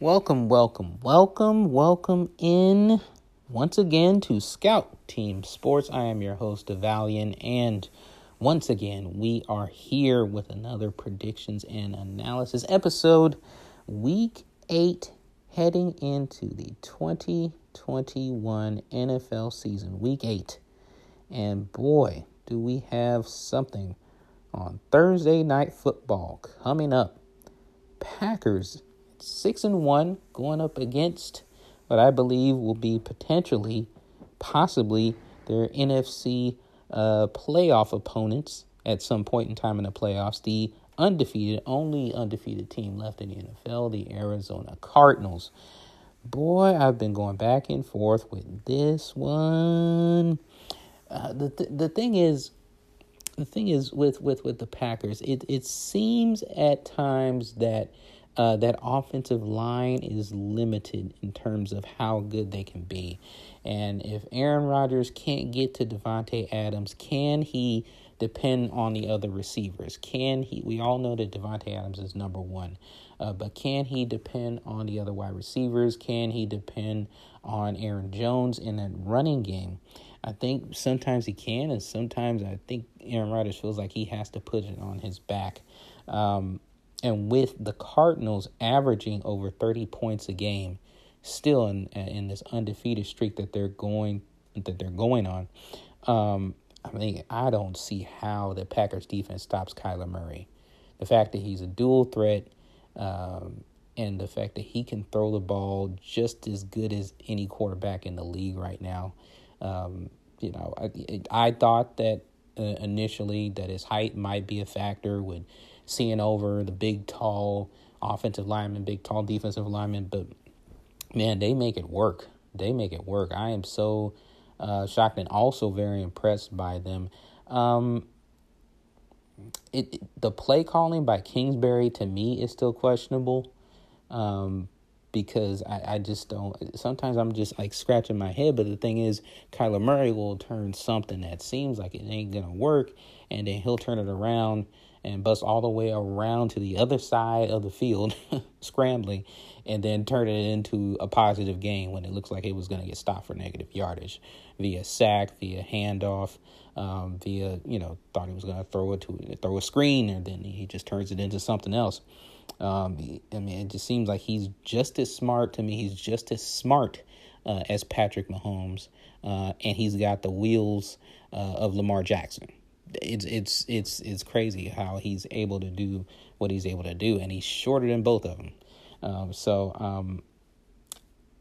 Welcome, welcome, welcome, welcome in once again to Scout Team Sports. I am your host, Devalian, and once again, we are here with another predictions and analysis episode, week eight, heading into the 2021 NFL season, week eight. And boy, do we have something on Thursday night football coming up. Packers six and one going up against what I believe will be potentially, possibly their NFC uh, playoff opponents at some point in time in the playoffs. The undefeated, only undefeated team left in the NFL, the Arizona Cardinals. Boy, I've been going back and forth with this one. Uh, the th- the thing is, the thing is with with with the Packers, it it seems at times that uh, that offensive line is limited in terms of how good they can be. And if Aaron Rodgers can't get to Davante Adams, can he depend on the other receivers? Can he? We all know that Davante Adams is number one, uh, but can he depend on the other wide receivers? Can he depend on Aaron Jones in that running game? I think sometimes he can, and sometimes I think Aaron Rodgers feels like he has to put it on his back. Um, and with the Cardinals averaging over 30 points a game, still in in this undefeated streak that they're going that they're going on, um, I mean, I don't see how the Packers defense stops Kyler Murray. The fact that he's a dual threat, um, and the fact that he can throw the ball just as good as any quarterback in the league right now. Um, you know, I I thought that uh, initially that his height might be a factor with seeing over the big, tall offensive lineman, big, tall defensive lineman. But man, they make it work. They make it work. I am so uh, shocked and also very impressed by them. Um, it, it, the play calling by Kingsbury to me is still questionable. Um, because I, I just don't. Sometimes I'm just like scratching my head, but the thing is, Kyler Murray will turn something that seems like it ain't gonna work, and then he'll turn it around and bust all the way around to the other side of the field, scrambling, and then turn it into a positive game when it looks like it was going to get stopped for negative yardage via sack, via handoff, um, via you know thought he was going to throw it to throw a screen, and then he just turns it into something else. Um, I mean, it just seems like he's just as smart to me. He's just as smart uh, as Patrick Mahomes, uh, and he's got the wheels uh, of Lamar Jackson it's it's it's it's crazy how he's able to do what he's able to do, and he's shorter than both of them. Um, so, um,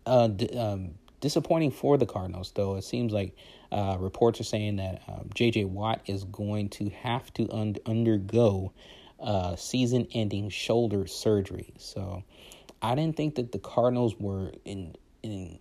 uh, d- um, disappointing for the Cardinals, though. It seems like uh, reports are saying that um, J.J. Watt is going to have to un- undergo uh, season-ending shoulder surgery. So, I didn't think that the Cardinals were in, in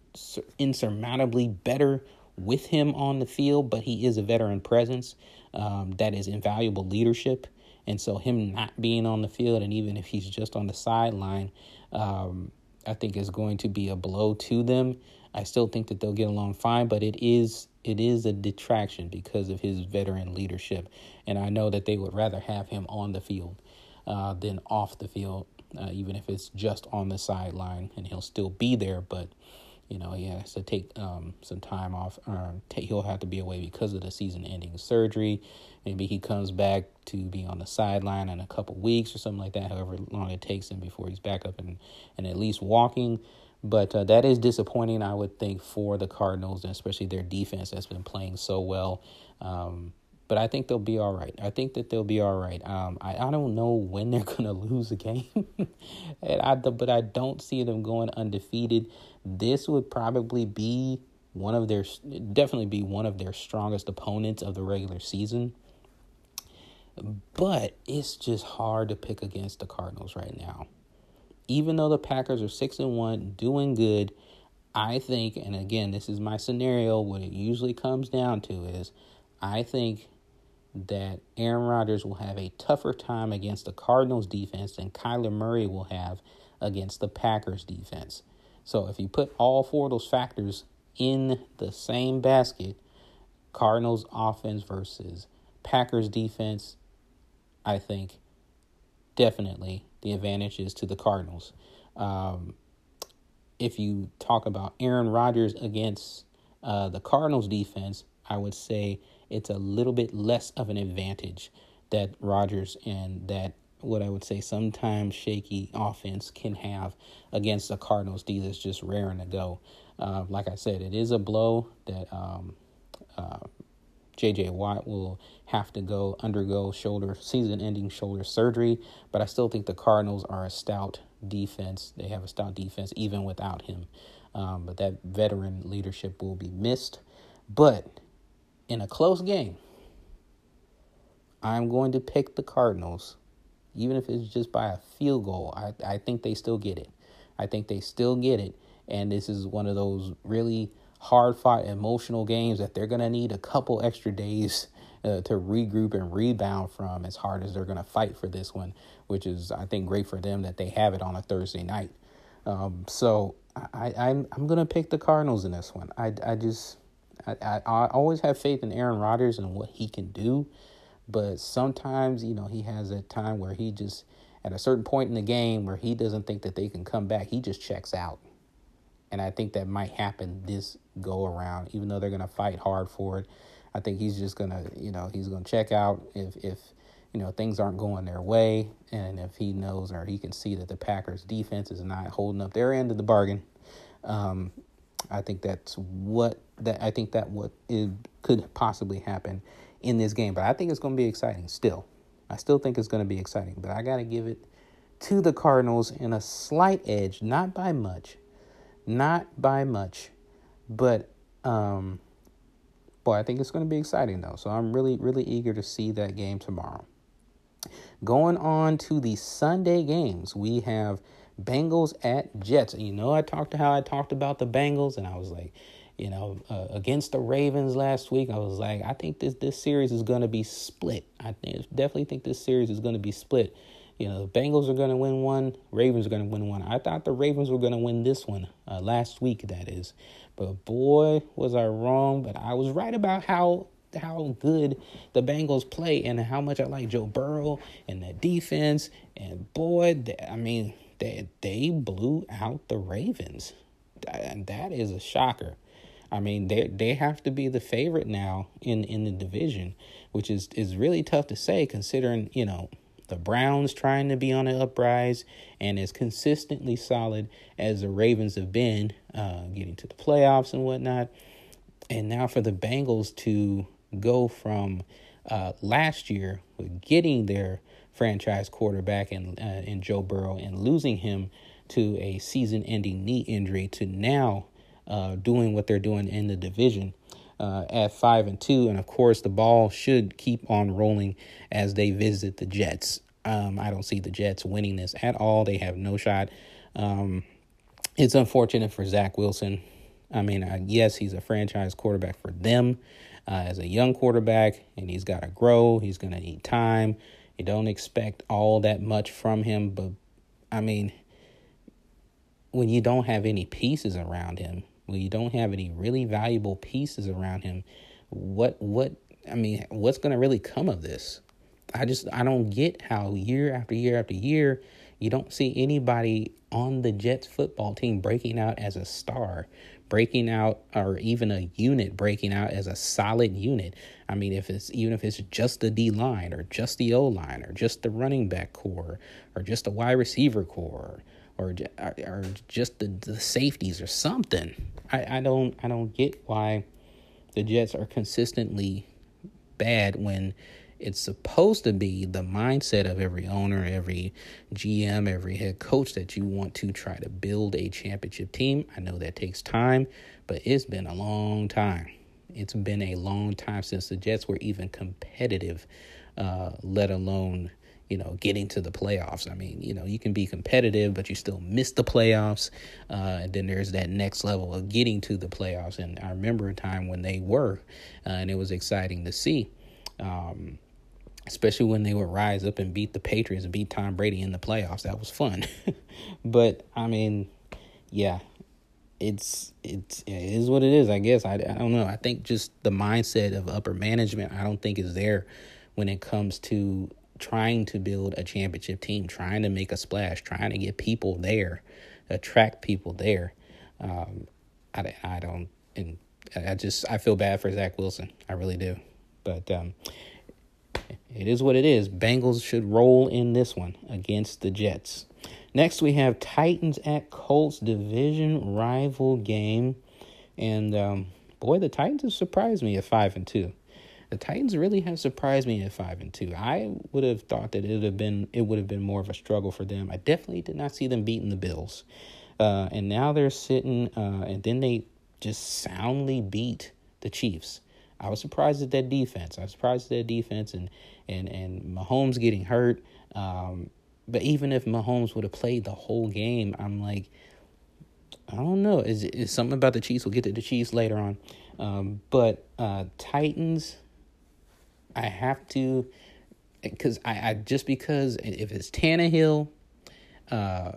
insurmountably better with him on the field, but he is a veteran presence um, that is invaluable leadership. And so, him not being on the field, and even if he's just on the sideline, um, I think is going to be a blow to them. I still think that they'll get along fine, but it is it is a detraction because of his veteran leadership, and I know that they would rather have him on the field uh, than off the field, uh, even if it's just on the sideline, and he'll still be there, but you know, he has to take um, some time off. Um, he'll have to be away because of the season-ending surgery. Maybe he comes back to be on the sideline in a couple weeks or something like that. However long it takes him before he's back up and and at least walking. But uh, that is disappointing, I would think, for the Cardinals, and especially their defense that's been playing so well. Um, but I think they'll be all right. I think that they'll be all right. Um, I, I don't know when they're gonna lose a game, and I but I don't see them going undefeated. This would probably be one of their definitely be one of their strongest opponents of the regular season. But it's just hard to pick against the Cardinals right now. Even though the Packers are six and one, doing good, I think, and again, this is my scenario. What it usually comes down to is, I think that Aaron Rodgers will have a tougher time against the Cardinals defense than Kyler Murray will have against the Packers defense. So if you put all four of those factors in the same basket, Cardinals offense versus Packers defense, I think definitely the advantage is to the Cardinals. Um, if you talk about Aaron Rodgers against uh, the Cardinals defense, I would say it's a little bit less of an advantage that Rodgers and that what I would say sometimes shaky offense can have against the Cardinals D that's just raring to go. Uh, like I said, it is a blow that um, uh, J.J. Watt will have to go undergo shoulder season-ending shoulder surgery, but I still think the Cardinals are a stout defense. They have a stout defense even without him. Um, but that veteran leadership will be missed. But in a close game, I'm going to pick the Cardinals, even if it's just by a field goal. I, I think they still get it. I think they still get it. And this is one of those really hard fought emotional games that they're going to need a couple extra days uh, to regroup and rebound from as hard as they're going to fight for this one, which is, I think, great for them that they have it on a Thursday night. Um, so I, I'm I'm gonna pick the Cardinals in this one. I, I just I, I, I always have faith in Aaron Rodgers and what he can do, but sometimes you know he has a time where he just at a certain point in the game where he doesn't think that they can come back. He just checks out, and I think that might happen this go around. Even though they're gonna fight hard for it, I think he's just gonna you know he's gonna check out if if you know things aren't going their way and if he knows or he can see that the Packers defense is not holding up their end of the bargain um, I think that's what that I think that what it could possibly happen in this game but I think it's going to be exciting still. I still think it's going to be exciting but I got to give it to the Cardinals in a slight edge not by much not by much but um boy I think it's going to be exciting though so I'm really really eager to see that game tomorrow. Going on to the Sunday games, we have Bengals at Jets. You know, I talked to how I talked about the Bengals, and I was like, you know, uh, against the Ravens last week, I was like, I think this this series is going to be split. I think, definitely think this series is going to be split. You know, the Bengals are going to win one, Ravens are going to win one. I thought the Ravens were going to win this one uh, last week, that is. But boy, was I wrong. But I was right about how how good the Bengals play and how much I like Joe Burrow and the defense. And boy, I mean, they they blew out the Ravens, and that is a shocker. I mean, they they have to be the favorite now in in the division, which is is really tough to say considering you know the Browns trying to be on an uprise and as consistently solid as the Ravens have been, uh, getting to the playoffs and whatnot. And now for the Bengals to go from uh, last year with getting their franchise quarterback and uh, in Joe Burrow and losing him to a season-ending knee injury to now uh, doing what they're doing in the division uh, at five and two, and of course the ball should keep on rolling as they visit the Jets. Um, I don't see the Jets winning this at all. They have no shot. Um, it's unfortunate for Zach Wilson. I mean, uh, yes, he's a franchise quarterback for them, uh, as a young quarterback, and he's got to grow. He's going to need time. You don't expect all that much from him, but I mean, when you don't have any pieces around him, when you don't have any really valuable pieces around him, what what I mean, what's going to really come of this? I just I don't get how year after year after year you don't see anybody on the Jets football team breaking out as a star breaking out or even a unit breaking out as a solid unit. I mean, if it's even if it's just the D line or just the O line or just the running back core or just the wide receiver core or or just the, the safeties or something. I, I don't I don't get why the Jets are consistently bad when it's supposed to be the mindset of every owner, every GM, every head coach that you want to try to build a championship team. I know that takes time, but it's been a long time. It's been a long time since the Jets were even competitive, uh, let alone you know, getting to the playoffs. I mean, you know, you can be competitive, but you still miss the playoffs. Uh, and then there's that next level of getting to the playoffs. And I remember a time when they were, uh, and it was exciting to see. Um, especially when they would rise up and beat the Patriots and beat Tom Brady in the playoffs. That was fun. but I mean, yeah, it's it's it is what it is. I guess I I don't know. I think just the mindset of upper management I don't think is there when it comes to trying to build a championship team, trying to make a splash, trying to get people there, attract people there. Um, I, I don't, and I just I feel bad for Zach Wilson. I really do, but um, it is what it is. Bengals should roll in this one against the Jets. Next, we have Titans at Colts division rival game, and um, boy, the Titans have surprised me at five and two. The Titans really have surprised me at five and two. I would have thought that it would have been it would have been more of a struggle for them. I definitely did not see them beating the Bills, uh, and now they're sitting, uh, and then they just soundly beat the Chiefs. I was surprised at that defense. I was surprised at that defense and and and Mahomes getting hurt. Um, but even if Mahomes would have played the whole game, I'm like, I don't know. Is is something about the Chiefs? We'll get to the Chiefs later on. Um, but uh, Titans, I have to, because I, I just because if it's Tannehill, uh,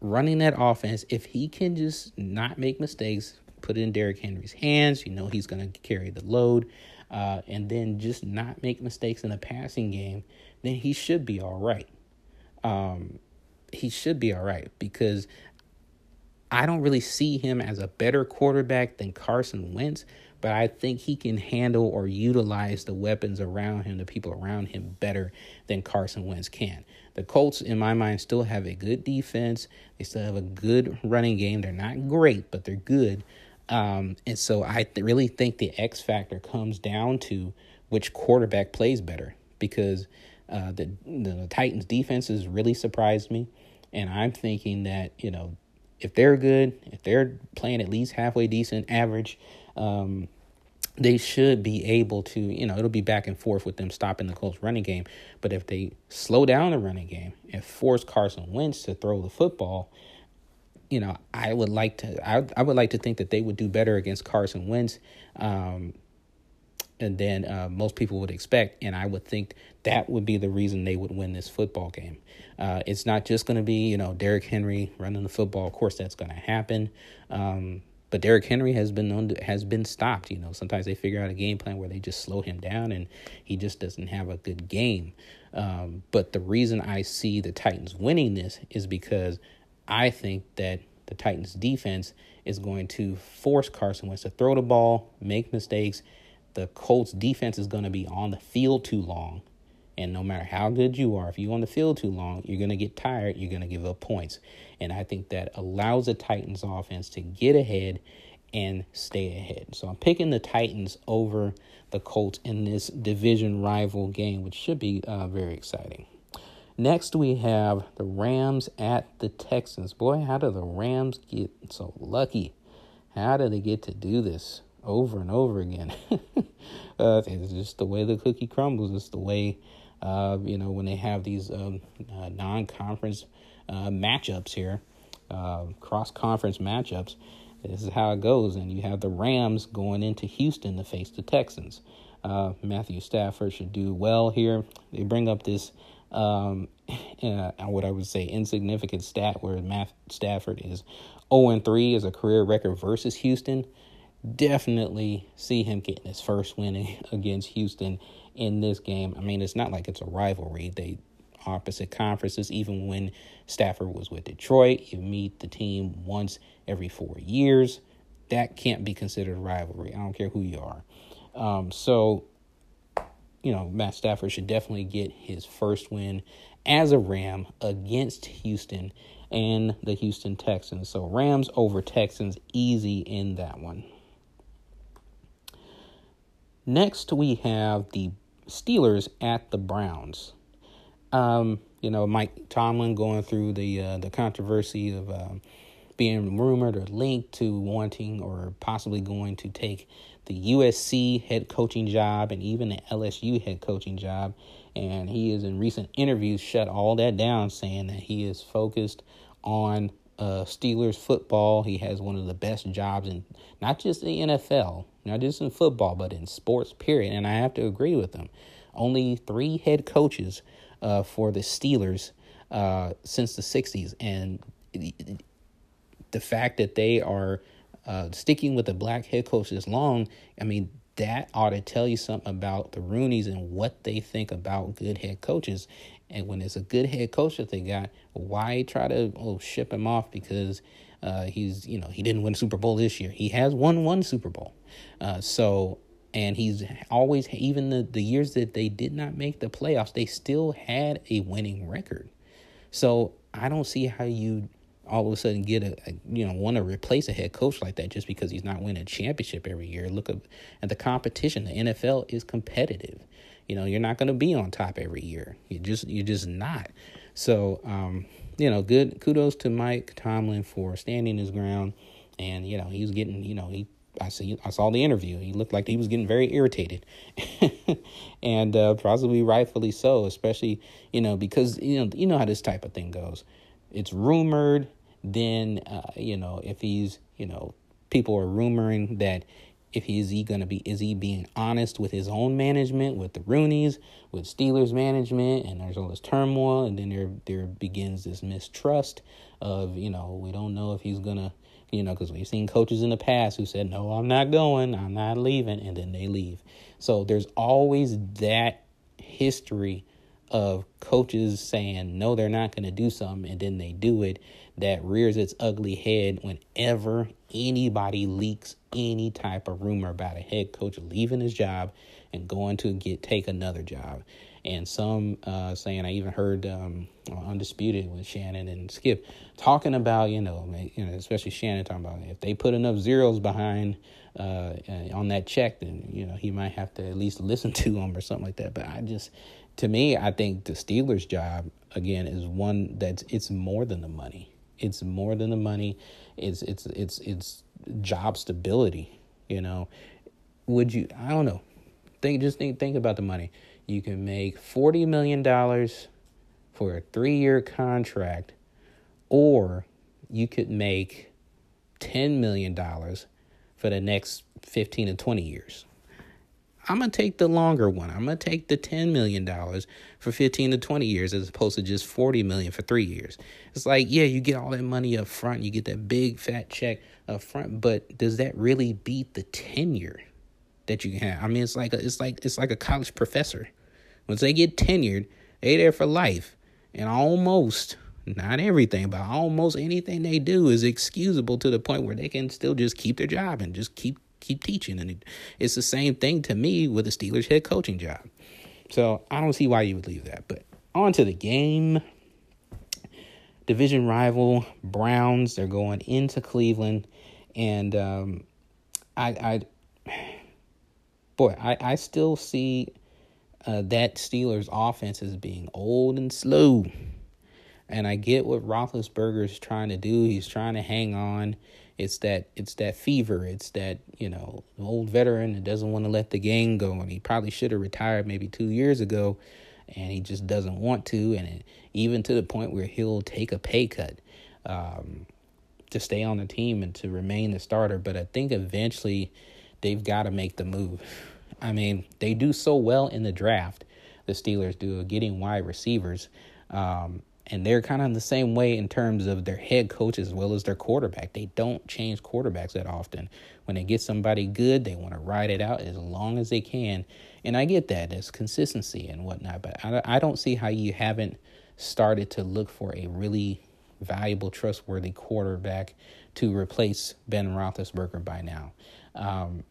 running that offense, if he can just not make mistakes, put it in Derrick Henry's hands, you know he's going to carry the load, uh, and then just not make mistakes in the passing game, then he should be all right. Um, he should be all right because I don't really see him as a better quarterback than Carson Wentz, but I think he can handle or utilize the weapons around him, the people around him, better than Carson Wentz can. The Colts, in my mind, still have a good defense. They still have a good running game. They're not great, but they're good. Um, and so I th- really think the X factor comes down to which quarterback plays better because uh, the, the Titans defense has really surprised me. And I'm thinking that, you know, if they're good, if they're playing at least halfway decent average, um, they should be able to, you know, it'll be back and forth with them stopping the Colts running game. But if they slow down the running game and force Carson Wentz to throw the football, you know, I would like to, I, I would like to think that they would do better against Carson Wentz. Um, and then uh, most people would expect. And I would think that would be the reason they would win this football game. Uh, it's not just going to be, you know, Derrick Henry running the football. Of course, that's going to happen. Um, but Derrick Henry has been known to, has been stopped. You know, sometimes they figure out a game plan where they just slow him down, and he just doesn't have a good game. Um, but the reason I see the Titans winning this is because I think that the Titans defense is going to force Carson Wentz to throw the ball, make mistakes. The Colts defense is going to be on the field too long. And no matter how good you are, if you're on the field too long, you're going to get tired. You're going to give up points. And I think that allows the Titans offense to get ahead and stay ahead. So I'm picking the Titans over the Colts in this division rival game, which should be uh, very exciting. Next, we have the Rams at the Texans. Boy, how do the Rams get so lucky? How do they get to do this over and over again? uh, it's just the way the cookie crumbles. It's the way, uh, you know, when they have these um, uh, non conference uh, matchups here, uh, cross conference matchups. This is how it goes. And you have the Rams going into Houston to face the Texans. Uh, Matthew Stafford should do well here. They bring up this um, uh, what I would say insignificant stat where Matt Stafford is 0 3 as a career record versus Houston. Definitely see him getting his first win against Houston in this game. I mean, it's not like it's a rivalry. They opposite conferences. Even when Stafford was with Detroit, you meet the team once every four years. That can't be considered a rivalry. I don't care who you are. Um, so you know, Matt Stafford should definitely get his first win as a Ram against Houston and the Houston Texans. So Rams over Texans easy in that one. Next, we have the Steelers at the Browns. Um, you know, Mike Tomlin going through the uh, the controversy of um, being rumored or linked to wanting or possibly going to take the USC head coaching job and even the LSU head coaching job. And he is in recent interviews shut all that down, saying that he is focused on uh, Steelers football. He has one of the best jobs in not just the NFL, not just in football, but in sports, period. And I have to agree with him. Only three head coaches uh, for the Steelers uh, since the 60s. And the fact that they are uh, sticking with the black head coach this long, I mean, that ought to tell you something about the Rooneys and what they think about good head coaches. And when it's a good head coach that they got, why try to oh, ship him off because Uh, he's you know he didn't win Super Bowl this year. He has won one Super Bowl. Uh, so and he's always even the the years that they did not make the playoffs, they still had a winning record. So I don't see how you all of a sudden get a, a you know want to replace a head coach like that just because he's not winning a championship every year. Look at, the competition. The NFL is competitive. You know, you're not going to be on top every year. You just you're just not. So, um, you know, good kudos to Mike Tomlin for standing his ground, and you know he's getting you know he I see I saw the interview. He looked like he was getting very irritated, and uh, possibly rightfully so. Especially you know because you know you know how this type of thing goes. It's rumored. Then uh, you know if he's you know people are rumoring that if he is he to be is he being honest with his own management with the Rooneys with Steelers management and there's all this turmoil and then there there begins this mistrust of you know we don't know if he's to you know because we've seen coaches in the past who said no I'm not going. I'm not leaving and then they leave. So there's always that history of coaches saying no they're not going to do something and then they do it that rears its ugly head whenever anybody leaks any type of rumor about a head coach leaving his job and going to get take another job. And some uh, saying I even heard um, undisputed with Shannon and Skip talking about you know you know especially Shannon talking about if they put enough zeros behind uh, uh on that check then you know he might have to at least listen to them or something like that. But I just to me I think the Steelers job again is one that's it's more than the money. It's more than the money. It's it's it's it's job stability. You know, would you? I don't know. Think just think think about the money. You can make forty million dollars for a three year contract, or you could make ten million dollars for the next fifteen to twenty years. I'm gonna take the longer one. I'm gonna take the ten million dollars for fifteen to twenty years as opposed to just forty million for three years. It's like, yeah, you get all that money up front, you get that big fat check up front, but does that really beat the tenure that you have? I mean, it's like a, it's like it's like a college professor. Once they get tenured, they there for life, and almost not everything, but almost anything they do is excusable to the point where they can still just keep their job and just keep keep teaching. And it's the same thing to me with the Steelers head coaching job. So I don't see why you would leave that. But on to the game. Division rival Browns, they're going into Cleveland. And um, I, I, boy, I, I still see uh, that Steelers offense as being old and slow. And I get what Roethlisberger is trying to do. He's trying to hang on. It's that it's that fever. It's that you know old veteran that doesn't want to let the game go, and he probably should have retired maybe two years ago, and he just doesn't want to, and it, even to the point where he'll take a pay cut um, to stay on the team and to remain the starter. But I think eventually they've got to make the move. I mean, they do so well in the draft. The Steelers do getting wide receivers. Um, and they're kind of in the same way in terms of their head coach as well as their quarterback. They don't change quarterbacks that often. When they get somebody good, they want to ride it out as long as they can. And I get that. There's consistency and whatnot. But I, I don't see how you haven't started to look for a really valuable, trustworthy quarterback to replace Ben Roethlisberger by now. Um,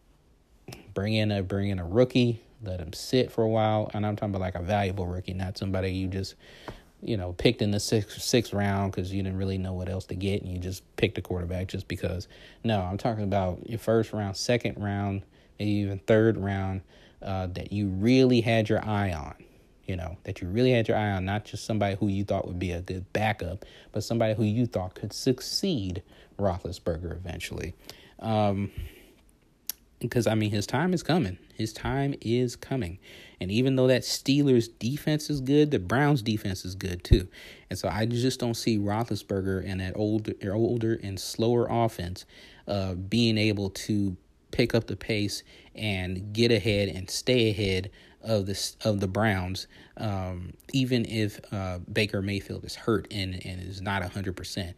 bring in a bring in a rookie, let him sit for a while, and I'm talking about like a valuable rookie, not somebody you just you know, picked in the sixth sixth round because you didn't really know what else to get, and you just picked a quarterback just because. No, I'm talking about your first round, second round, maybe even third round uh, that you really had your eye on. You know, that you really had your eye on, not just somebody who you thought would be a good backup, but somebody who you thought could succeed Roethlisberger eventually. Um, because I mean his time is coming. His time is coming. And even though that Steelers defense is good, the Browns defense is good too. And so I just don't see Roethlisberger and that older, older and slower offense uh, being able to pick up the pace and get ahead and stay ahead of the of the Browns, um, even if uh, Baker Mayfield is hurt and, and is not hundred uh, percent,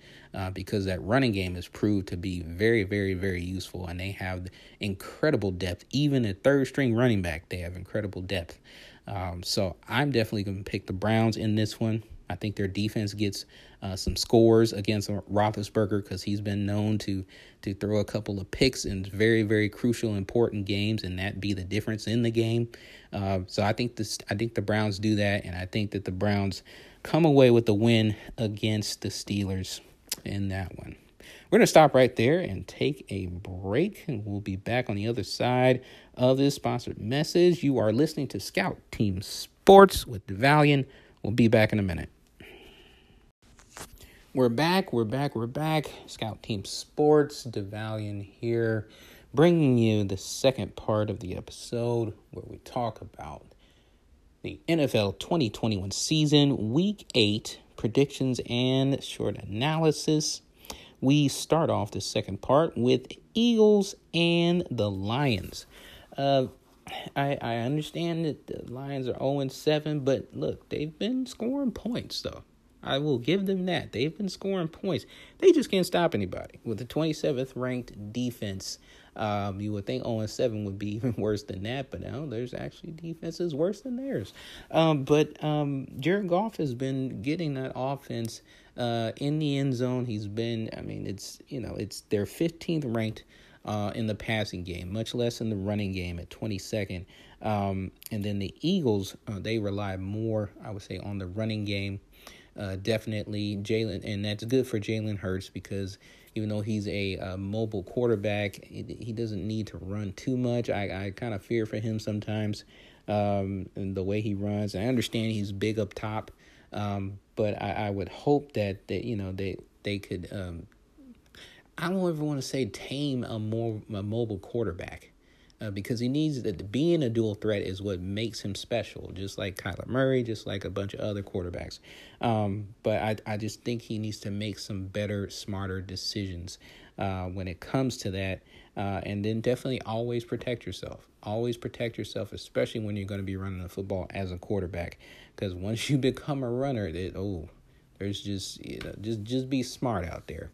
because that running game has proved to be very, very, very useful, and they have incredible depth. Even a third string running back, they have incredible depth. Um, so I'm definitely going to pick the Browns in this one. I think their defense gets uh, some scores against Roethlisberger because he's been known to to throw a couple of picks in very very crucial important games, and that be the difference in the game. Uh, so I think this I think the Browns do that, and I think that the Browns come away with the win against the Steelers in that one. We're going to stop right there and take a break, and we'll be back on the other side of this sponsored message. You are listening to Scout Team Sports with DeValian. We'll be back in a minute. We're back, we're back, we're back. Scout Team Sports, DeValian here, bringing you the second part of the episode where we talk about the NFL 2021 season, week eight predictions and short analysis. We start off the second part with Eagles and the Lions. Uh, I I understand that the Lions are 0 7, but look, they've been scoring points though. I will give them that. They've been scoring points. They just can't stop anybody. With the 27th ranked defense, um, you would think 0 7 would be even worse than that, but now there's actually defenses worse than theirs. Um, but um, Jared Goff has been getting that offense uh, in the end zone. He's been, I mean, it's, you know, it's their 15th ranked uh, in the passing game, much less in the running game at 22nd. Um, and then the Eagles, uh, they rely more, I would say, on the running game uh, definitely Jalen, and that's good for Jalen Hurts because even though he's a, a mobile quarterback, he, he, doesn't need to run too much. I, I kind of fear for him sometimes um, and the way he runs. I understand he's big up top, um, but I, I would hope that, that you know they they could. Um, I don't ever want to say tame a more a mobile quarterback uh, because he needs that being a dual threat is what makes him special, just like Kyler Murray, just like a bunch of other quarterbacks. Um, but I, I just think he needs to make some better, smarter decisions uh, when it comes to that. Uh, and then definitely always protect yourself. Always protect yourself, especially when you're going to be running the football as a quarterback. Because once you become a runner, that oh, there's just you know, just just be smart out there.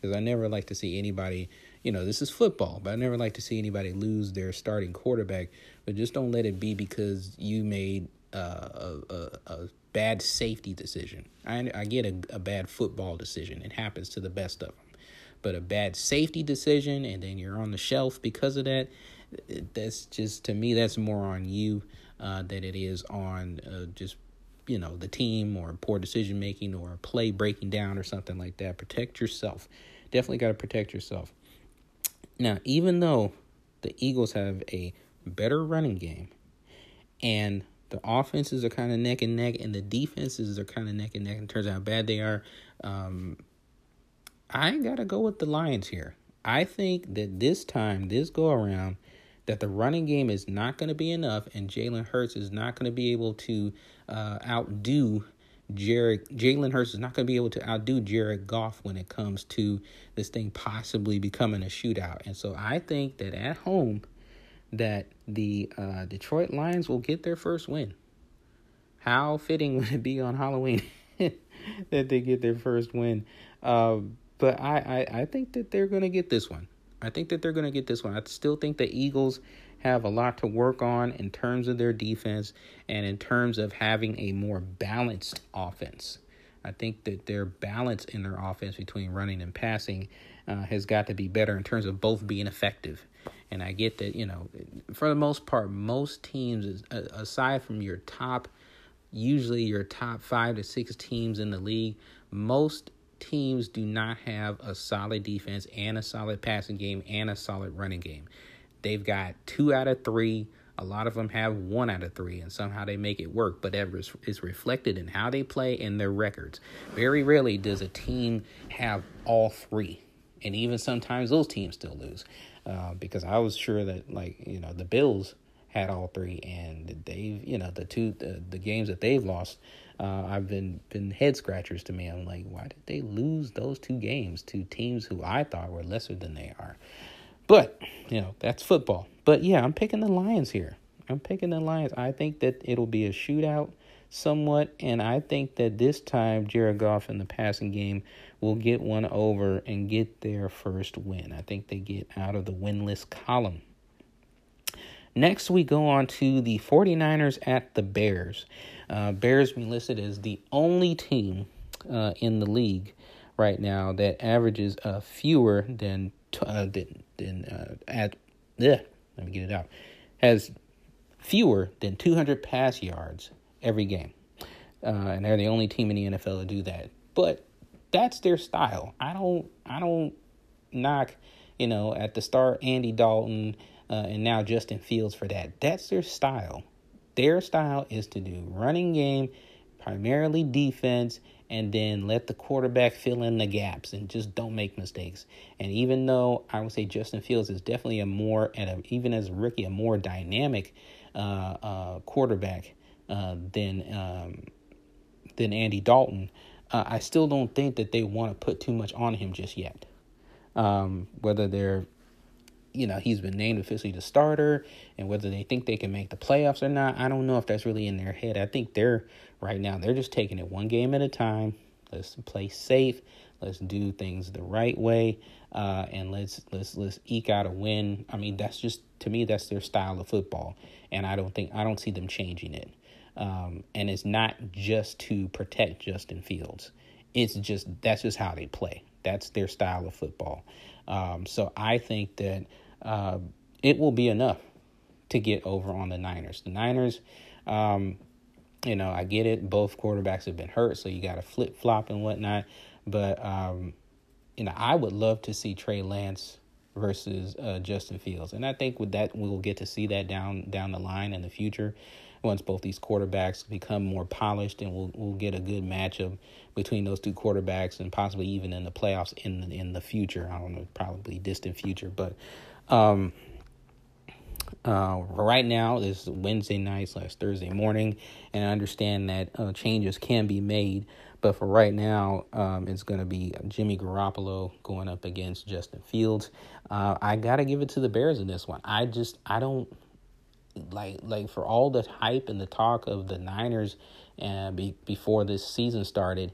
Because I never like to see anybody you know, this is football, but I never like to see anybody lose their starting quarterback. But just don't let it be because you made uh, a, a, a bad safety decision. I, I get a, a bad football decision. It happens to the best of them. But a bad safety decision, and then you're on the shelf because of that, that's just, to me, that's more on you uh, than it is on uh, just you know the team or poor decision making or a play breaking down or something like that protect yourself definitely got to protect yourself now, even though the Eagles have a better running game and the offenses are kind of neck and neck and the defenses are kind of neck and neck in terms of how bad they are, um, I got to go with the Lions here. I think that this time, this go around, that the running game is not going to be enough and Jalen Hurts is not going to be able to uh, outdo Jared Jalen Hurts is not going to be able to outdo Jared Goff when it comes to this thing possibly becoming a shootout. And so I think that at home that the uh, Detroit Lions will get their first win. How fitting would it be on Halloween that they get their first win? Uh, but I, I, I think that they're going to get this one. I think that they're going to get this one. I still think the Eagles have a lot to work on in terms of their defense and in terms of having a more balanced offense. I think that their balance in their offense between running and passing uh, has got to be better in terms of both being effective. And I get that, you know, for the most part, most teams, aside from your top, usually your top five to six teams in the league, most teams do not have a solid defense and a solid passing game and a solid running game. They've got two out of three. A lot of them have one out of three, and somehow they make it work. But that is reflected in how they play and their records. Very rarely does a team have all three, and even sometimes those teams still lose. Uh, because I was sure that, like you know, the Bills had all three, and they've you know the two the, the games that they've lost. Uh, I've been been head scratchers to me. I'm like, why did they lose those two games to teams who I thought were lesser than they are? But, you know, that's football. But yeah, I'm picking the Lions here. I'm picking the Lions. I think that it'll be a shootout somewhat, and I think that this time Jared Goff in the passing game will get one over and get their first win. I think they get out of the winless column. Next, we go on to the 49ers at the Bears. Uh, Bears being listed as the only team uh, in the league right now that averages uh, fewer than uh, than, than uh, at yeah, let me get it out has fewer than 200 pass yards every game, uh, and they're the only team in the NFL to do that. But that's their style. I don't I don't knock you know at the start Andy Dalton uh, and now Justin Fields for that. That's their style. Their style is to do running game, primarily defense, and then let the quarterback fill in the gaps and just don't make mistakes. And even though I would say Justin Fields is definitely a more, and a, even as a rookie, a more dynamic uh, uh, quarterback uh, than um, than Andy Dalton, uh, I still don't think that they want to put too much on him just yet. Um, whether they're you know, he's been named officially the starter, and whether they think they can make the playoffs or not, I don't know if that's really in their head. I think they're right now, they're just taking it one game at a time. Let's play safe. Let's do things the right way, uh, and let's let's let's eke out a win. I mean, that's just to me, that's their style of football, and I don't think I don't see them changing it. Um, and it's not just to protect Justin Fields. It's just that's just how they play. That's their style of football. Um, so I think that uh, it will be enough to get over on the Niners. The Niners, um, you know, I get it. Both quarterbacks have been hurt, so you got to flip flop and whatnot. But um, you know, I would love to see Trey Lance versus uh, Justin Fields, and I think with that we'll get to see that down down the line in the future once both these quarterbacks become more polished, and we'll we'll get a good matchup between those two quarterbacks, and possibly even in the playoffs in the, in the future. I don't know, probably distant future, but um, uh, right now is Wednesday night slash Thursday morning, and I understand that uh, changes can be made. But for right now, um, it's going to be Jimmy Garoppolo going up against Justin Fields. Uh, I got to give it to the Bears in this one. I just I don't like like for all the hype and the talk of the Niners uh, be, before this season started.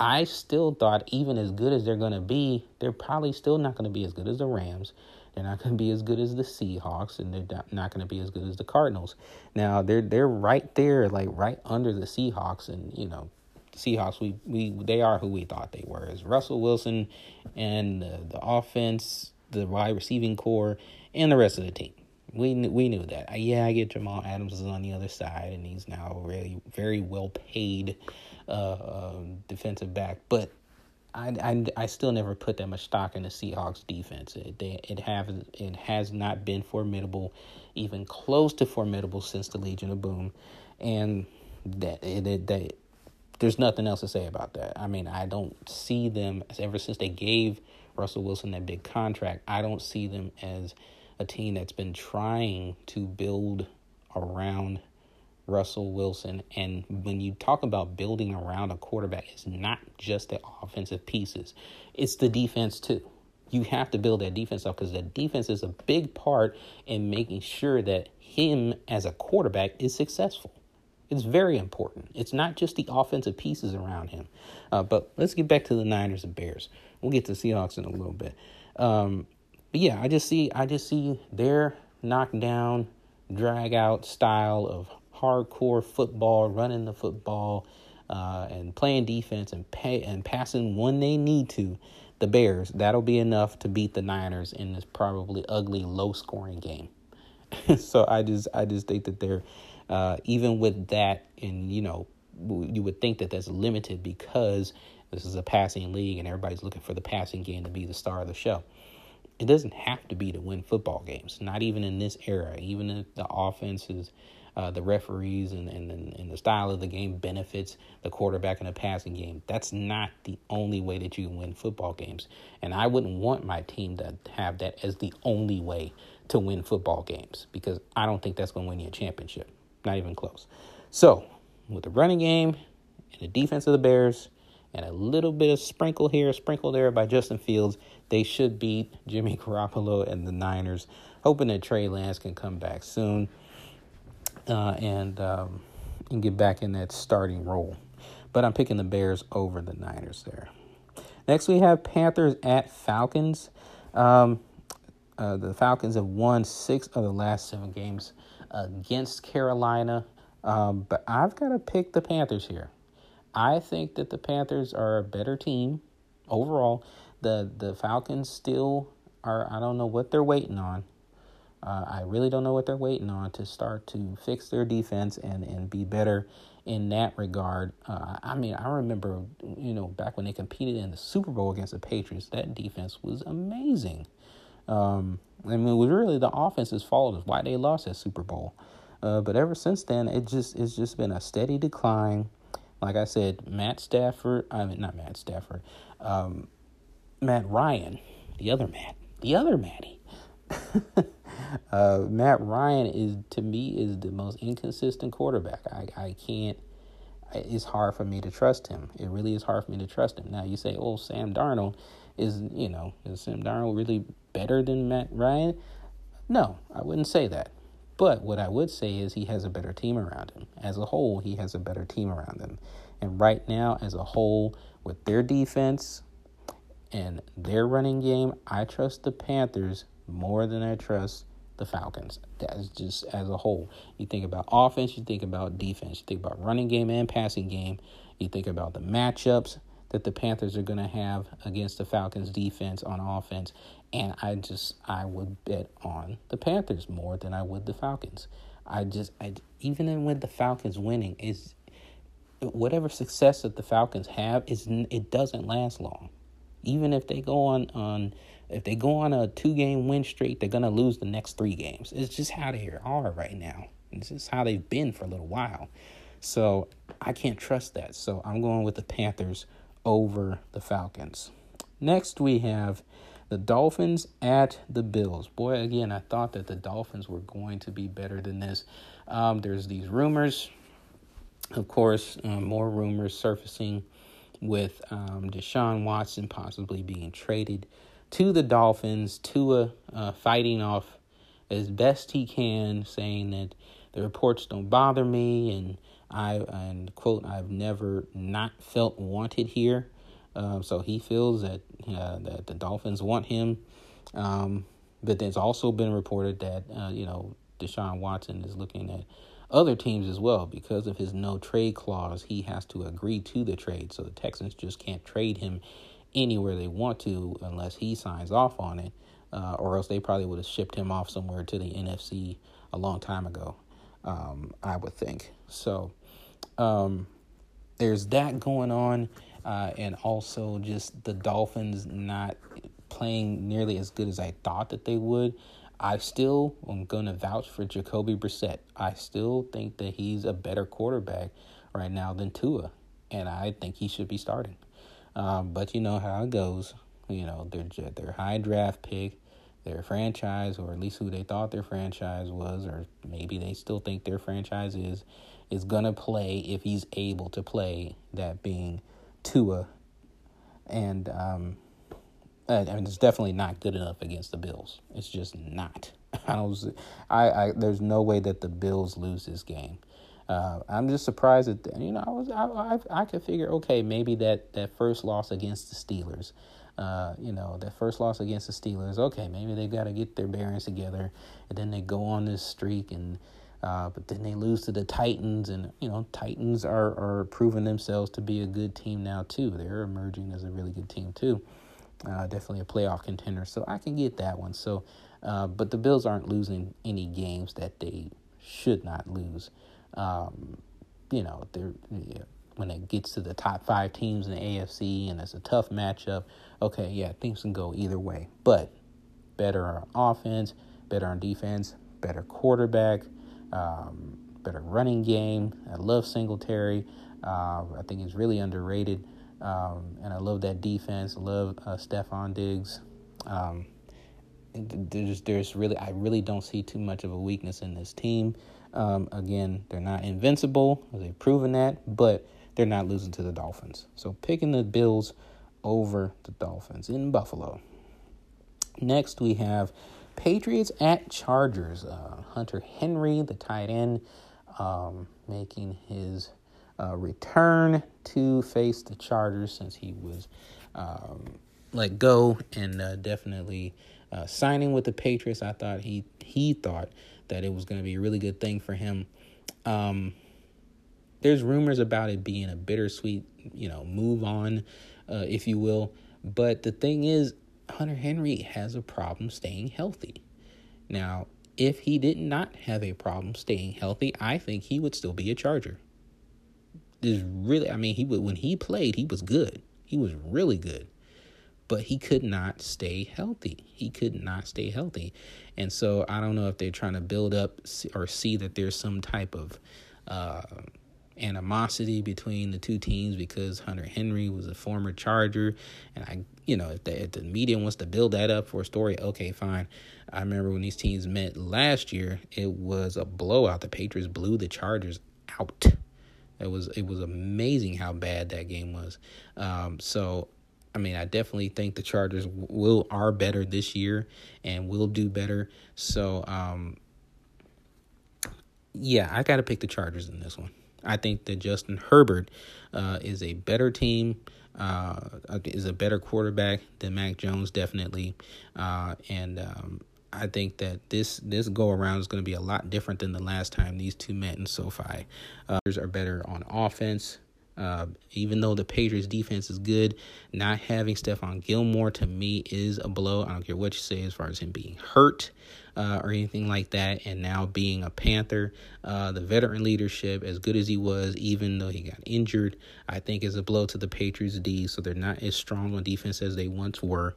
I still thought even as good as they're going to be, they're probably still not going to be as good as the Rams. They're not going to be as good as the Seahawks, and they're not going to be as good as the Cardinals. Now they're they're right there, like right under the Seahawks, and you know, Seahawks we we they are who we thought they were. Is Russell Wilson and the, the offense, the wide receiving core, and the rest of the team. We we knew that. Yeah, I get Jamal Adams is on the other side, and he's now really very well paid uh, uh, defensive back, but I, I, I still never put that much stock in the Seahawks defense. It they, it have it has not been formidable, even close to formidable since the Legion of Boom, and that it, it that there's nothing else to say about that. I mean, I don't see them as ever since they gave Russell Wilson that big contract. I don't see them as a team that's been trying to build around Russell Wilson. And when you talk about building around a quarterback, it's not just the offensive pieces, it's the defense too. You have to build that defense up because the defense is a big part in making sure that him as a quarterback is successful. It's very important. It's not just the offensive pieces around him. Uh, but let's get back to the Niners and Bears. We'll get to Seahawks in a little bit. Um, but yeah, I just see I just see their knockdown, drag out style of hardcore football, running the football, uh, and playing defense and pay and passing when they need to. The Bears that'll be enough to beat the Niners in this probably ugly, low scoring game. so I just I just think that they're uh, even with that, and you know you would think that that's limited because this is a passing league and everybody's looking for the passing game to be the star of the show. It doesn't have to be to win football games, not even in this era. Even if the offenses. uh, the referees and, and, and the style of the game benefits the quarterback in a passing game. That's not the only way that you win football games. And I wouldn't want my team to have that as the only way to win football games because I don't think that's going to win you a championship. Not even close. So, with the running game and the defense of the Bears and a little bit of sprinkle here, sprinkle there by Justin Fields, they should beat Jimmy Garoppolo and the Niners. Hoping that Trey Lance can come back soon uh, and um, and get back in that starting role. But I'm picking the Bears over the Niners there. Next, we have Panthers at Falcons. Um, uh, the Falcons have won six of the last seven games against Carolina. Um, but I've got to pick the Panthers here. I think that the Panthers are a better team overall. The the Falcons still are. I don't know what they're waiting on. Uh, I really don't know what they're waiting on to start to fix their defense and, and be better in that regard. Uh, I mean, I remember, you know, back when they competed in the Super Bowl against the Patriots, that defense was amazing. Um, I mean, it was really the offense's fault is why they lost that Super Bowl. Uh, but ever since then, it just it's just been a steady decline. Like I said, Matt Stafford, I mean not Matt Stafford, um, Matt Ryan, the other Matt, the other Matty. uh, Matt Ryan is to me is the most inconsistent quarterback. I I can't. It's hard for me to trust him. It really is hard for me to trust him. Now you say, "Oh, Sam Darnold is you know is Sam Darnold really better than Matt Ryan?" No, I wouldn't say that. But what I would say is he has a better team around him. As a whole, he has a better team around him. And right now, as a whole, with their defense and their running game, I trust the Panthers more than I trust the Falcons. That's just as a whole. You think about offense, you think about defense, you think about running game and passing game, you think about the matchups that the Panthers are going to have against the Falcons defense on offense. And I just I would bet on the Panthers more than I would the Falcons. I just I even with the Falcons winning is whatever success that the Falcons have is it doesn't last long. Even if they go on on if they go on a two game win streak, they're gonna lose the next three games. It's just how they are right now. This is how they've been for a little while. So I can't trust that. So I'm going with the Panthers over the Falcons. Next we have the Dolphins at the Bills. Boy, again, I thought that the Dolphins were going to be better than this. Um, there's these rumors, of course, uh, more rumors surfacing with um, Deshaun Watson possibly being traded to the Dolphins, Tua uh, fighting off as best he can, saying that the reports don't bother me, and I and quote I've never not felt wanted here. Um, so he feels that uh, that the Dolphins want him. Um, but there's also been reported that uh, you know Deshaun Watson is looking at other teams as well because of his no trade clause. He has to agree to the trade, so the Texans just can't trade him anywhere they want to unless he signs off on it, uh, or else they probably would have shipped him off somewhere to the NFC a long time ago. Um, I would think so. Um, there's that going on uh, and also just the Dolphins not playing nearly as good as I thought that they would. I still am going to vouch for Jacoby Brissett. I still think that he's a better quarterback right now than Tua, and I think he should be starting. Um, but you know how it goes. You know they're they're high draft pick, their franchise, or at least who they thought their franchise was, or maybe they still think their franchise is, is gonna play if he's able to play. That being Tua, and um, I mean it's definitely not good enough against the Bills. It's just not. I don't. I, I there's no way that the Bills lose this game. Uh, I'm just surprised that you know I was I, I I could figure okay maybe that that first loss against the Steelers, uh, you know that first loss against the Steelers okay maybe they got to get their bearings together and then they go on this streak and uh, but then they lose to the Titans, and you know Titans are are proving themselves to be a good team now too. They're emerging as a really good team too. Uh, definitely a playoff contender, so I can get that one. So, uh, but the Bills aren't losing any games that they should not lose. Um, you know, they're yeah, when it gets to the top five teams in the AFC and it's a tough matchup. Okay, yeah, things can go either way, but better on offense, better on defense, better quarterback um, better running game. I love Singletary. Uh, I think he's really underrated. Um, and I love that defense. I love uh, Stefon Diggs. Um, there's, there's really, I really don't see too much of a weakness in this team. Um, again, they're not invincible. They've proven that, but they're not losing to the Dolphins. So picking the Bills over the Dolphins in Buffalo. Next, we have Patriots at Chargers. Uh, Hunter Henry, the tight end, um, making his uh, return to face the Chargers since he was um, let go, and uh, definitely uh, signing with the Patriots. I thought he he thought that it was going to be a really good thing for him. Um, there's rumors about it being a bittersweet, you know, move on, uh, if you will. But the thing is, Hunter Henry has a problem staying healthy. Now, if he did not have a problem staying healthy, I think he would still be a Charger. Is really, I mean, he would when he played, he was good. He was really good, but he could not stay healthy. He could not stay healthy, and so I don't know if they're trying to build up or see that there's some type of uh, animosity between the two teams because Hunter Henry was a former Charger, and I, you know, if the, if the media wants to build that up for a story, okay, fine. I remember when these teams met last year, it was a blowout. The Patriots blew the Chargers out. It was it was amazing how bad that game was. Um, so, I mean, I definitely think the Chargers will are better this year and will do better. So, um, yeah, I got to pick the Chargers in this one. I think that Justin Herbert uh, is a better team, uh, is a better quarterback than Mac Jones, definitely. Uh, and um, I think that this this go around is going to be a lot different than the last time these two met in SoFi. Uh, are better on offense. Uh, even though the Patriots defense is good, not having Stephon Gilmore to me is a blow. I don't care what you say as far as him being hurt uh, or anything like that. And now being a Panther, uh, the veteran leadership, as good as he was, even though he got injured, I think is a blow to the Patriots D. So they're not as strong on defense as they once were.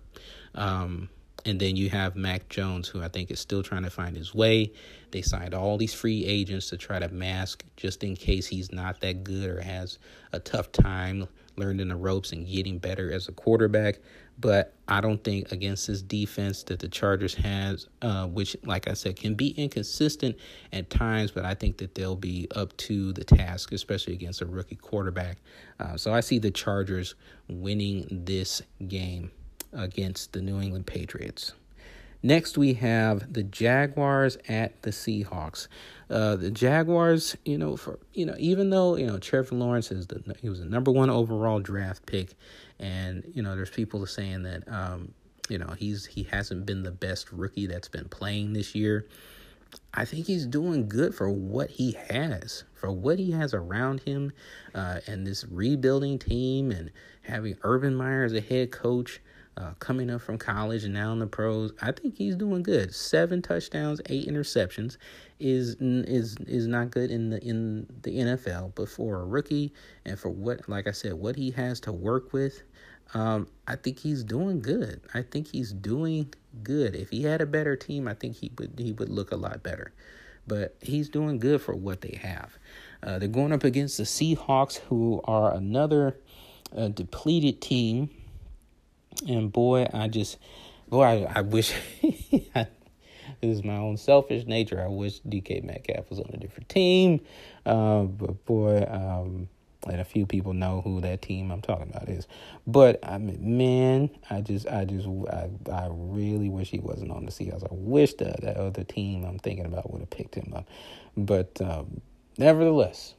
Um, and then you have Mac Jones, who I think is still trying to find his way. They signed all these free agents to try to mask just in case he's not that good or has a tough time learning the ropes and getting better as a quarterback. But I don't think against this defense that the Chargers has, uh, which, like I said, can be inconsistent at times, but I think that they'll be up to the task, especially against a rookie quarterback. Uh, so I see the Chargers winning this game against the New England Patriots. Next, we have the Jaguars at the Seahawks. Uh, the Jaguars, you know, for you know, even though you know Trevor Lawrence is the he was the number one overall draft pick, and you know, there's people saying that um, you know he's he hasn't been the best rookie that's been playing this year. I think he's doing good for what he has, for what he has around him, uh, and this rebuilding team, and having Urban Meyer as a head coach uh, coming up from college and now in the pros. I think he's doing good. Seven touchdowns, eight interceptions is is is not good in the in the NFL, but for a rookie and for what, like I said, what he has to work with, um, I think he's doing good. I think he's doing good. If he had a better team, I think he would he would look a lot better. But he's doing good for what they have. Uh, they're going up against the Seahawks, who are another uh, depleted team and boy, I just, boy, I, I wish, this is my own selfish nature. I wish DK Metcalf was on a different team. Uh, but boy, um, and a few people know who that team I'm talking about is. But I mean, man, I just, I just, I, I really wish he wasn't on the Seahawks. I wish that that other team I'm thinking about would have picked him up. But um, nevertheless,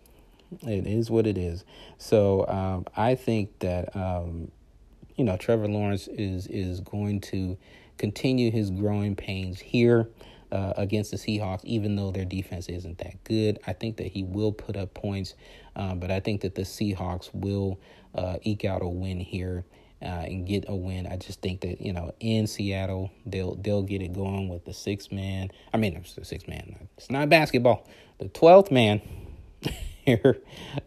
it is what it is. So um, I think that um, you know, Trevor Lawrence is is going to continue his growing pains here uh, against the Seahawks, even though their defense isn't that good. I think that he will put up points, um, but I think that the Seahawks will uh, eke out a win here. Uh, and get a win. I just think that you know in Seattle they'll they'll get it going with the six man. I mean, the six man. It's not basketball. The twelfth man here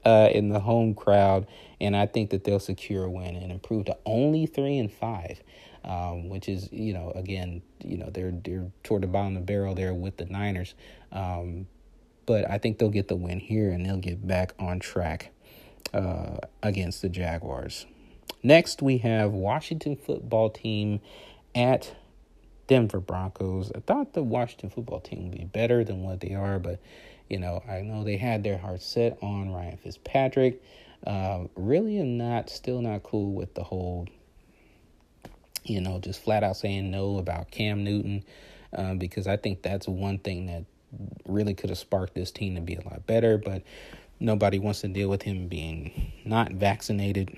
uh, in the home crowd, and I think that they'll secure a win and improve to only three and five, um, which is you know again you know they're they're toward the bottom of the barrel there with the Niners, um, but I think they'll get the win here and they'll get back on track uh, against the Jaguars. Next, we have Washington football team at Denver Broncos. I thought the Washington football team would be better than what they are, but you know I know they had their heart set on Ryan Fitzpatrick. Um, really am not still not cool with the whole, you know, just flat out saying no about Cam Newton, uh, because I think that's one thing that really could have sparked this team to be a lot better. But nobody wants to deal with him being not vaccinated.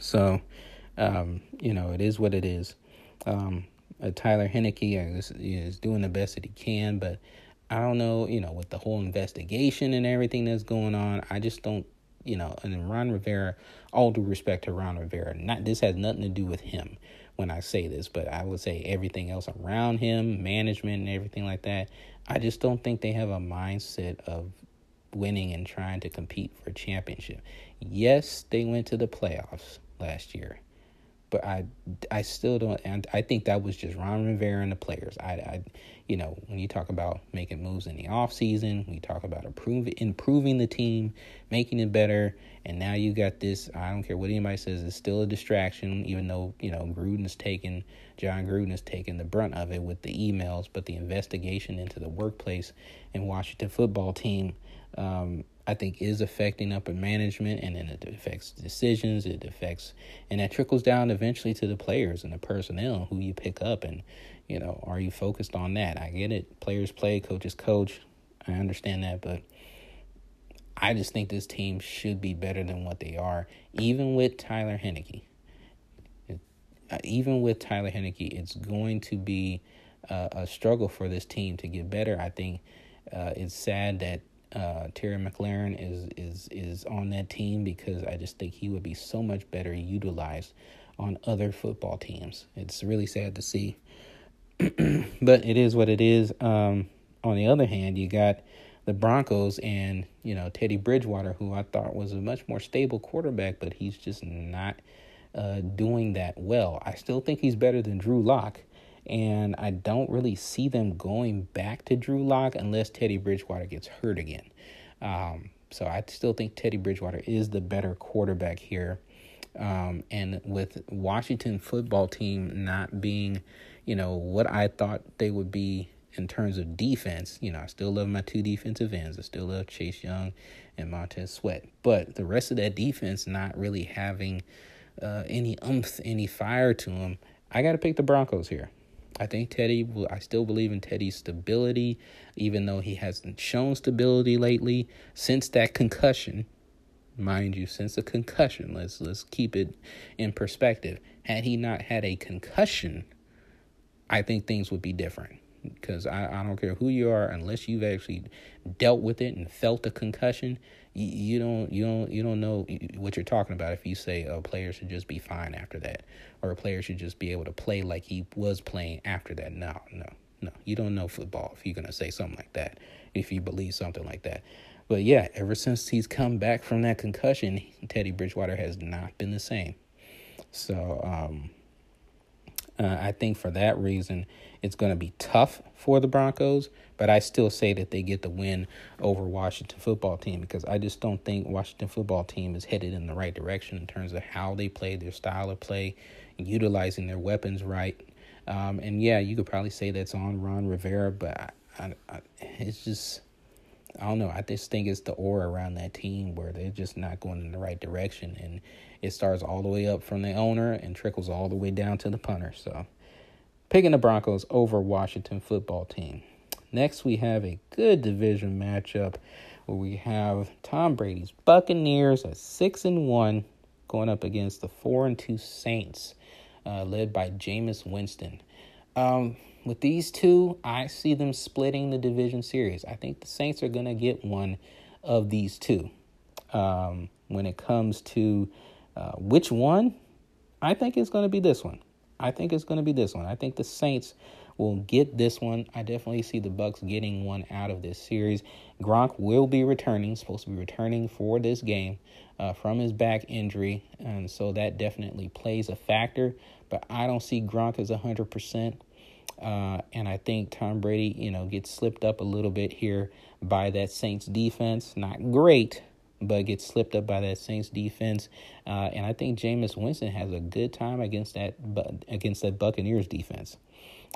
So, um, you know, it is what it is. Um, uh, Tyler Heinicke is, is doing the best that he can, but I don't know, you know, with the whole investigation and everything that's going on, I just don't, you know, and Ron Rivera, all due respect to Ron Rivera, not this has nothing to do with him when I say this, but I would say everything else around him, management and everything like that, I just don't think they have a mindset of winning and trying to compete for a championship. Yes, they went to the playoffs last year but I, I still don't. And I think that was just Ron Rivera and the players. I, I, you know, when you talk about making moves in the off season, we talk about improving improving the team, making it better, and now you got this. I don't care what anybody says, it's still a distraction. Even though you know Gruden's taken, Jon Gruden has taken the brunt of it with the emails, but the investigation into the workplace and Washington football team. Um, I think is affecting upper management and then it affects decisions, it affects and that trickles down eventually to the players and the personnel who you pick up and you know, are you focused on that? I get it. Players play, coaches coach. I understand that, but I just think this team should be better than what they are, even with Tyler Heinicke. Uh, even with Tyler Heinicke, it's going to be a, a struggle for this team to get better. I think uh, it's sad that uh, Terry McLaurin is is is on that team because I just think he would be so much better utilized on other football teams. It's really sad to see, but it is what it is. Um, on the other hand, you got the Broncos and you know Teddy Bridgewater, who I thought was a much more stable quarterback, but he's just not uh, doing that well. I still think he's better than Drew Lock and I don't really see them going back to Drew Lock unless Teddy Bridgewater gets hurt again. Um, so I still think Teddy Bridgewater is the better quarterback here. Um, and with Washington football team not being, you know, what I thought they would be in terms of defense, you know, I still love my two defensive ends. I still love Chase Young and Montez Sweat. But the rest of that defense not really having uh, any umph, any fire to them, I got to pick the Broncos here. I think Teddy, I still believe in Teddy's stability, even though he hasn't shown stability lately since that concussion. Mind you, since the concussion, let's let's keep it in perspective. Had he not had a concussion, I think things would be different. Because I, I don't care who you are, unless you've actually dealt with it and felt the concussion, you don't you don't you don't know what you're talking about if you say a player should just be fine after that or a player should just be able to play like he was playing after that. No no no. You don't know football if you're going to say something like that if you believe something like that. But yeah ever since he's come back from that concussion teddy bridgewater has not been the same. So um, uh, i think for that reason it's going to be tough for the broncos but I still say that they get the win over Washington football team because I just don't think Washington football team is headed in the right direction in terms of how they play, their style of play, utilizing their weapons right. Um, and yeah, you could probably say that's on Ron Rivera, but I, I, I, it's just I don't know. I just think it's the aura around that team where they're just not going in the right direction, and it starts all the way up from the owner and trickles all the way down to the punter. So, picking the Broncos over Washington football team. Next, we have a good division matchup where we have Tom Brady's Buccaneers at six and one going up against the four and two Saints, uh, led by Jameis Winston. Um, with these two, I see them splitting the division series. I think the Saints are going to get one of these two. Um, when it comes to uh, which one, I think it's going to be this one. I think it's going to be this one. I think the Saints will get this one. I definitely see the Bucks getting one out of this series. Gronk will be returning, supposed to be returning for this game uh, from his back injury, and so that definitely plays a factor. But I don't see Gronk as hundred uh, percent. and I think Tom Brady, you know, gets slipped up a little bit here by that Saints defense. Not great, but gets slipped up by that Saints defense. Uh, and I think Jameis Winston has a good time against that against that Buccaneers defense.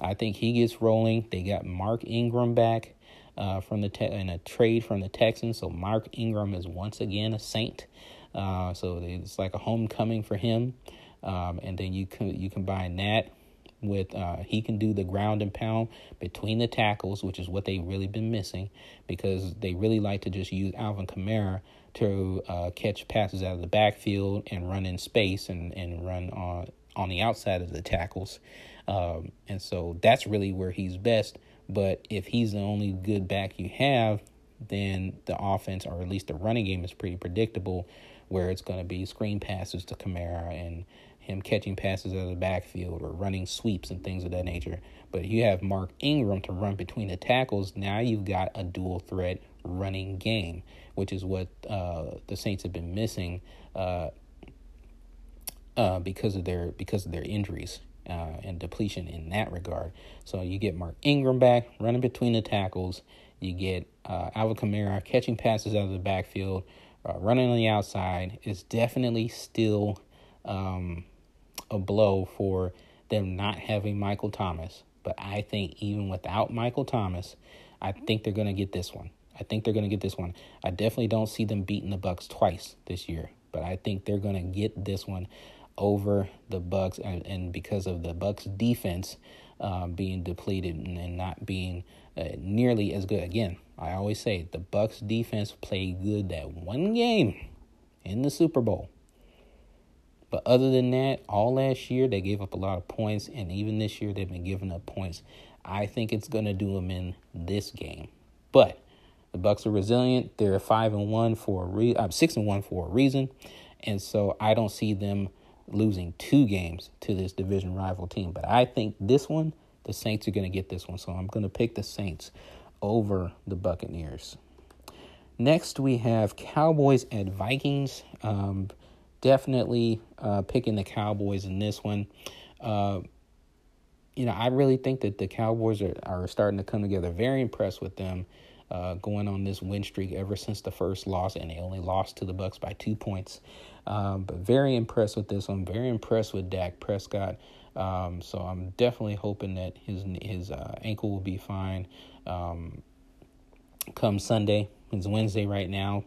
I think he gets rolling. They got Mark Ingram back uh, from the te- in a trade from the Texans, so Mark Ingram is once again a Saint. Uh, so it's like a homecoming for him. Um, and then you can you combine that with uh, he can do the ground and pound between the tackles, which is what they've really been missing because they really like to just use Alvin Kamara to uh, catch passes out of the backfield and run in space and, and run on on the outside of the tackles. Um, and so that's really where he's best. But if he's the only good back you have, then the offense, or at least the running game, is pretty predictable, where it's going to be screen passes to Kamara and him catching passes out of the backfield or running sweeps and things of that nature. But you have Mark Ingram to run between the tackles. Now you've got a dual threat running game, which is what uh, the Saints have been missing uh, uh, because of their because of their injuries uh, and depletion in that regard. So you get Mark Ingram back running between the tackles. You get uh, Alvin Kamara catching passes out of the backfield, uh, running on the outside. It's definitely still um, a blow for them not having Michael Thomas. But I think even without Michael Thomas, I think they're going to get this one. I think they're going to get this one. I definitely don't see them beating the Bucks twice this year, but I think they're going to get this one over the Bucks, and, and because of the Bucks defense uh, being depleted and, and not being uh, nearly as good. Again, I always say the Bucks defense played good that one game in the Super Bowl. But other than that, all last year they gave up a lot of points, and even this year they've been giving up points. I think it's going to do them in this game. But the Bucks are resilient. They're five and one for a re- I'm uh, six and one for a reason, and so I don't see them losing two games to this division rival team. But I think this one, the Saints are going to get this one. So I'm going to pick the Saints over the Buccaneers. Next, we have Cowboys at Vikings. Um, definitely uh, picking the Cowboys in this one. Uh, you know, I really think that the Cowboys are, are starting to come together. Very impressed with them uh, going on this win streak ever since the first loss, and they only lost to the Bucks by two points. Um, but very impressed with this. I'm very impressed with Dak Prescott. Um, so I'm definitely hoping that his his uh, ankle will be fine um, come Sunday. It's Wednesday right now,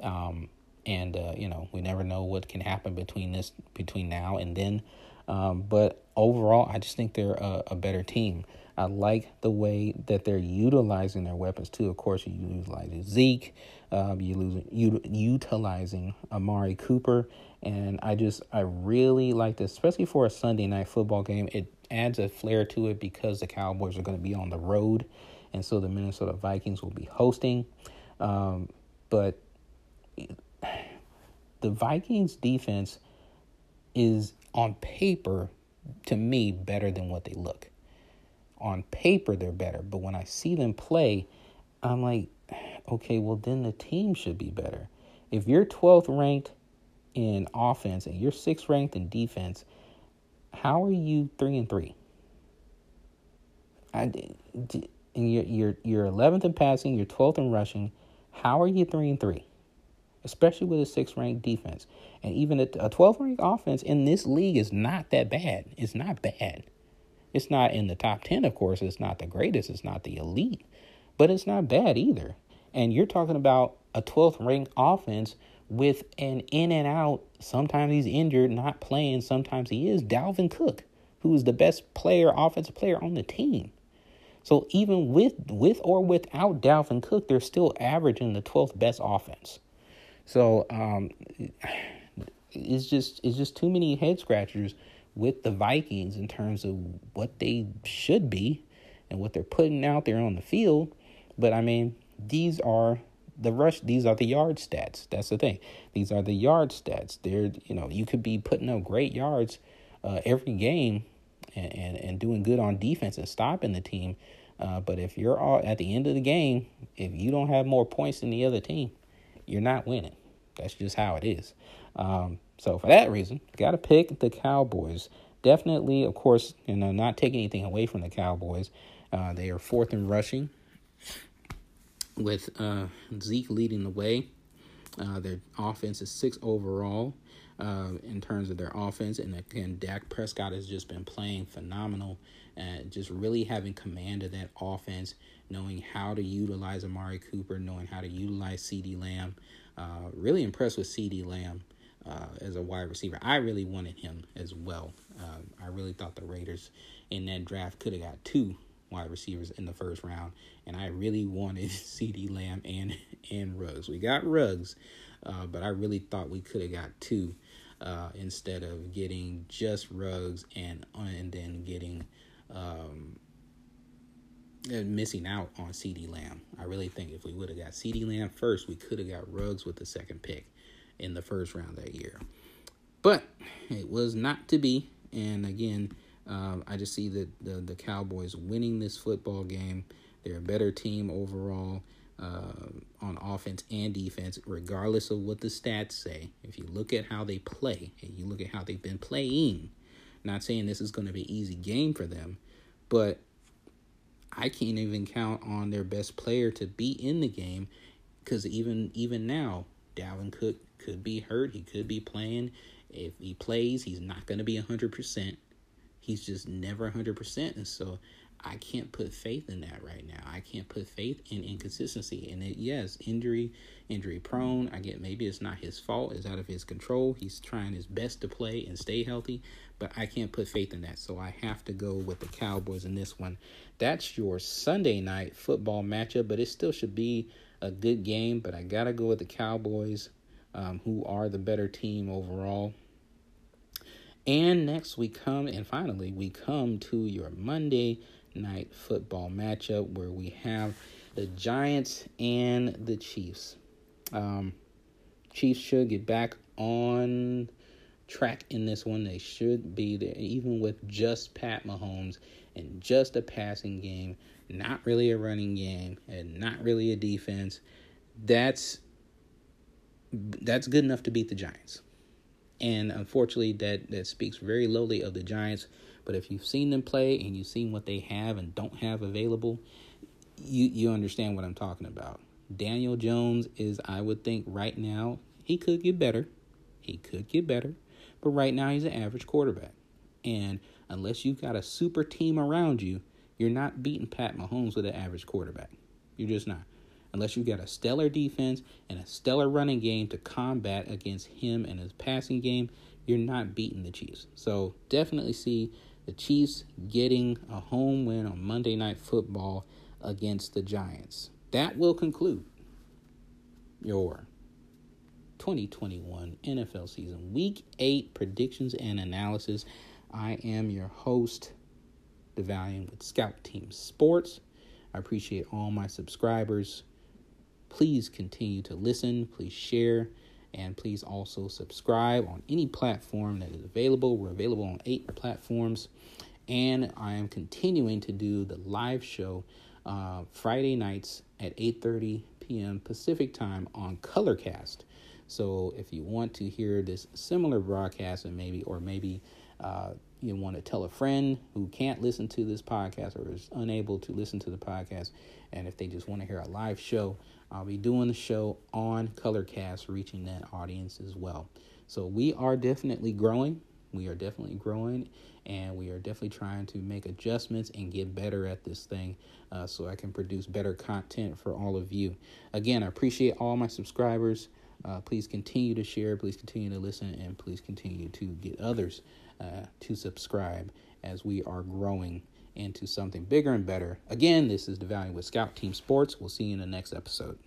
um, and uh, you know we never know what can happen between this between now and then. Um, but overall, I just think they're a, a better team. I like the way that they're utilizing their weapons too. Of course, you utilize Zeke, um, you lose you utilizing Amari Cooper, and I just I really like this, especially for a Sunday night football game. It adds a flair to it because the Cowboys are going to be on the road, and so the Minnesota Vikings will be hosting. Um, but the Vikings defense is on paper to me better than what they look on paper they're better, but when I see them play, I'm like, okay, well then the team should be better. If you're 12th ranked in offense and you're 6th ranked in defense, how are you 3 and 3? I, and you're you're you're 11th in passing, you're 12th in rushing. How are you 3 and 3? Especially with a 6th ranked defense. And even a 12th ranked offense in this league is not that bad. It's not bad. It's not in the top 10, of course. It's not the greatest. It's not the elite, but it's not bad either. And you're talking about a 12th ranked offense with an in and out. Sometimes he's injured, not playing. Sometimes he is. Dalvin Cook, who is the best player, offensive player on the team. So even with with or without Dalvin Cook, they're still averaging the 12th best offense. So um, it's just it's just too many head scratchers with the Vikings in terms of what they should be and what they're putting out there on the field. But I mean, these are the rush these are the yard stats. That's the thing. These are the yard stats. They're you know, you could be putting up great yards uh, every game and, and, and doing good on defense and stopping the team. Uh, but if you're all at the end of the game, if you don't have more points than the other team, you're not winning. That's just how it is. Um, so for that reason, got to pick the Cowboys. Definitely, of course, you know, not taking anything away from the Cowboys. Uh, they are fourth in rushing, with uh, Zeke leading the way. Uh, their offense is six overall uh, in terms of their offense, and again, Dak Prescott has just been playing phenomenal, and just really having command of that offense, knowing how to utilize Amari Cooper, knowing how to utilize CeeDee Lamb. Uh, really impressed with CeeDee Lamb uh, as a wide receiver. I really wanted him as well. Um, I really thought the Raiders in that draft could have got two wide receivers in the first round, and I really wanted CeeDee Lamb and and Ruggs. We got Ruggs, uh, but I really thought we could have got two. uh, instead of getting just Ruggs and and then getting um, missing out on CeeDee Lamb. I really think if we would have got CeeDee Lamb first, we could have got Ruggs with the second pick in the first round that year. But it was not to be. And again, um, I just see the, the, the Cowboys winning this football game. They're a better team overall uh, on offense and defense, regardless of what the stats say. If you look at how they play and you look at how they've been playing, not saying this is going to be an easy game for them, but I can't even count on their best player to be in the game because even even now, Dalvin Cook could be hurt. He could be playing. If he plays, he's not going to be 100%. He's just never 100%. And so I can't put faith in that right now. I can't put faith in inconsistency. And it, yes, injury, injury prone. I get maybe it's not his fault. It's out of his control. He's trying his best to play and stay healthy, but I can't put faith in that. So I have to go with the Cowboys in this one. That's your Sunday night football matchup, but it still should be a good game. But I got to go with the Cowboys, um, who are the better team overall. And next we come, and finally, we come to your Monday night football matchup where we have the Giants and the Chiefs. Um, Chiefs should get back on track in this one. They should be there, even with just Pat Mahomes and just a passing game, not really a running game, and not really a defense. That's that's good enough to beat the Giants. And unfortunately, that that speaks very lowly of the Giants but if you've seen them play and you've seen what they have and don't have available, you you understand what I'm talking about. Daniel Jones is, I would think, right now he could get better. He could get better, but right now he's an average quarterback. And unless you've got a super team around you, you're not beating Pat Mahomes with an average quarterback. You're just not. Unless you've got a stellar defense and a stellar running game to combat against him and his passing game, you're not beating the Chiefs. So definitely see the Chiefs getting a home win on Monday Night Football against the Giants. That will conclude your 2021 NFL season, Week 8 predictions and analysis. I am your host, DeValian with Scout Team Sports. I appreciate all my subscribers. Please continue to listen, please share, and please also subscribe on any platform that is available. We're available on eight platforms. And I am continuing to do the live show uh, Friday nights at 8:30 p.m. Pacific time on Colorcast. So if you want to hear this similar broadcast, and maybe or maybe uh, you want to tell a friend who can't listen to this podcast or is unable to listen to the podcast, and if they just want to hear a live show, I'll be doing the show on Colorcast, reaching that audience as well. So we are definitely growing. We are definitely growing, and we are definitely trying to make adjustments and get better at this thing uh, so I can produce better content for all of you. Again, I appreciate all my subscribers. Uh, please continue to share, please continue to listen, and please continue to get others uh, to subscribe as we are growing into something bigger and better. Again, this is the Value with Scout Team Sports. We'll see you in the next episode.